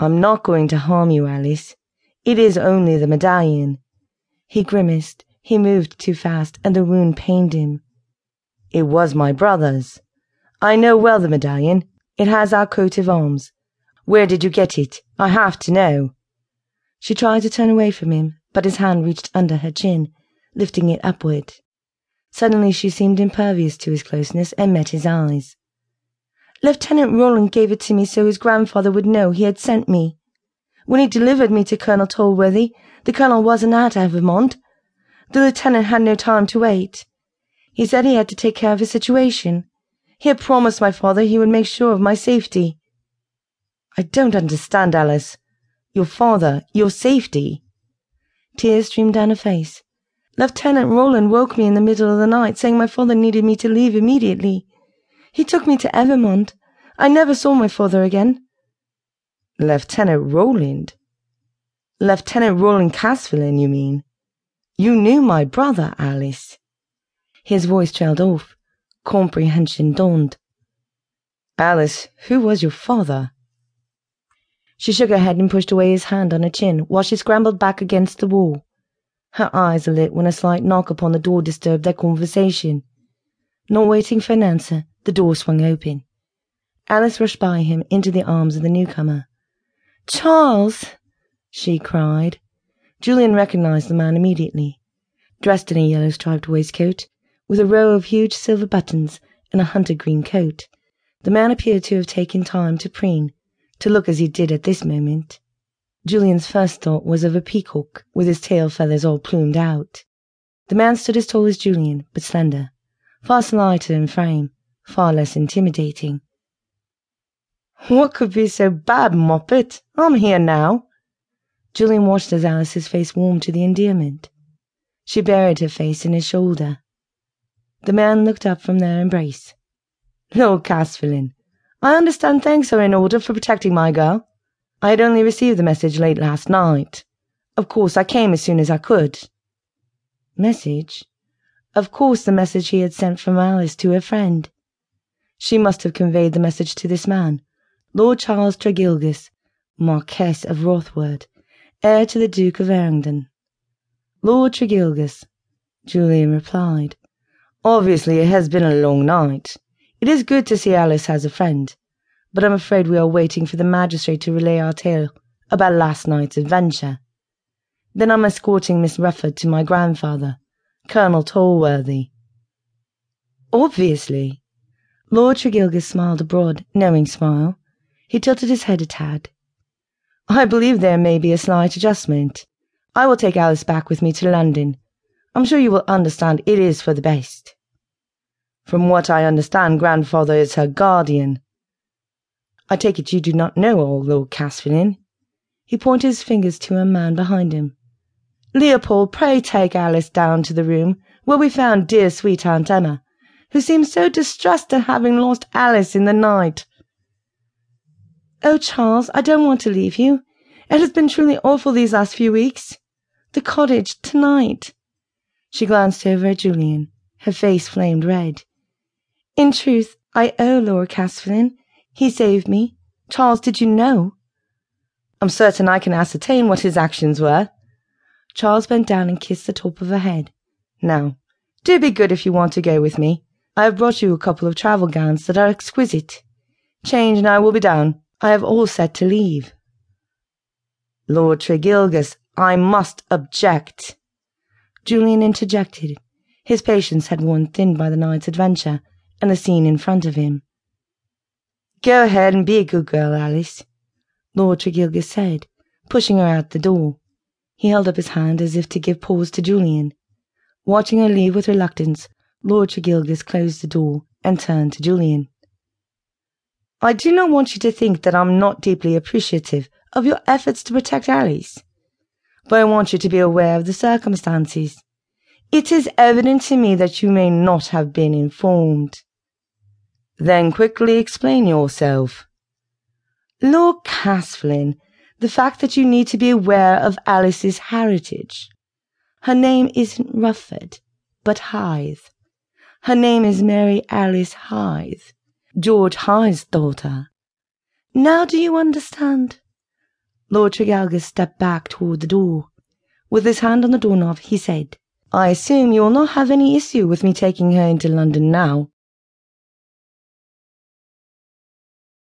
I'm not going to harm you, Alyce. It is only the medallion. He grimaced. He moved too fast, and the wound pained him. It was my brother's. I know well the medallion. It has our coat of arms. Where did you get it? I have to know. She tried to turn away from him, but his hand reached under her chin, lifting it upward. Suddenly she seemed impervious to his closeness and met his eyes. Lieutenant Roland gave it to me so his grandfather would know he had sent me. When he delivered me to Colonel Tolworthy, the colonel wasn't at Evermond. The lieutenant had no time to wait. He said he had to take care of his situation. He had promised my father he would make sure of my safety. I don't understand, Alyce. Your father, your safety. Tears streamed down her face. Lieutenant Roland woke me in the middle of the night, saying my father needed me to leave immediately. He took me to Evermond. I never saw my father again. Lieutenant Roland? Lieutenant Roland Casvelyn, you mean? You knew my brother, Alyce. His voice trailed off. Comprehension dawned. Alyce, who was your father? She shook her head and pushed away his hand on her chin while she scrambled back against the wall. Her eyes lit when a slight knock upon the door disturbed their conversation. Not waiting for an answer, the door swung open. Alyce rushed by him into the arms of the newcomer. Charles! she cried. Julian recognized the man immediately. Dressed in a yellow striped waistcoat, with a row of huge silver buttons and a hunter green coat, the man appeared to have taken time to preen to look as he did at this moment. Julian's first thought was of a peacock with his tail feathers all plumed out. The man stood as tall as Julian, but slender, far slighter in frame, far less intimidating. What could be so bad, Moppet? I'm here now. Julian watched as Alyce's face warmed to the endearment. She buried her face in his shoulder. The man looked up from their embrace. Lord Casvelyn, I understand thanks are in order for protecting my girl. I had only received the message late last night. Of course, I came as soon as I could. Message? Of course, the message he had sent from Alyce to her friend. She must have conveyed the message to this man, Lord Charles Tregilgas, Marquess of Rothwood, heir to the Duke of Arundel. Lord Tregilgas, Julian replied. Obviously, it has been a long night. It is good to see Alyce has a friend, but I'm afraid we are waiting for the magistrate to relay our tale about last night's adventure. Then I'm escorting Miss Rufford to my grandfather, Colonel Tolworthy. Obviously. Lord Tregilgas smiled a broad, knowing smile. He tilted his head a tad. I believe there may be a slight adjustment. I will take Alyce back with me to London. I'm sure you will understand it is for the best. From what I understand, grandfather is her guardian. I take it you do not know all, Lord Casvelyn. He pointed his fingers to a man behind him. Leopold, pray take Alyce down to the room where we found dear sweet Aunt Emma, who seems so distressed at having lost Alyce in the night. Oh, Charles, I don't want to leave you. It has been truly awful these last few weeks. The cottage, tonight. She glanced over at Julian. Her face flamed red. In truth, I owe Lord Casvelyn. He saved me. Charles, did you know? I'm certain I can ascertain what his actions were. Charles bent down and kissed the top of her head. Now, do be good if you want to go with me. I have brought you a couple of travel gowns that are exquisite. Change and I will be down. I have all set to leave. Lord Tregilgas, I must object. Julian interjected. His patience had worn thin by the night's adventure, and the scene in front of him. Go ahead and be a good girl, Alyce, Lord Tregilgas said, pushing her out the door. He held up his hand as if to give pause to Julian. Watching her leave with reluctance, Lord Tregilgas closed the door and turned to Julian. I do not want you to think that I'm not deeply appreciative of your efforts to protect Alyce, but I want you to be aware of the circumstances. It is evident to me that you may not have been informed. Then quickly explain yourself. Lord Casvelyn, the fact that you need to be aware of Alyce's heritage. Her name isn't Rufford, but Hythe. Her name is Mary Alyce Hythe, George Hythe's daughter. Now do you understand? Lord Tregilgas stepped back toward the door. With his hand on the doorknob, he said, I assume you will not have any issue with me taking her into London now.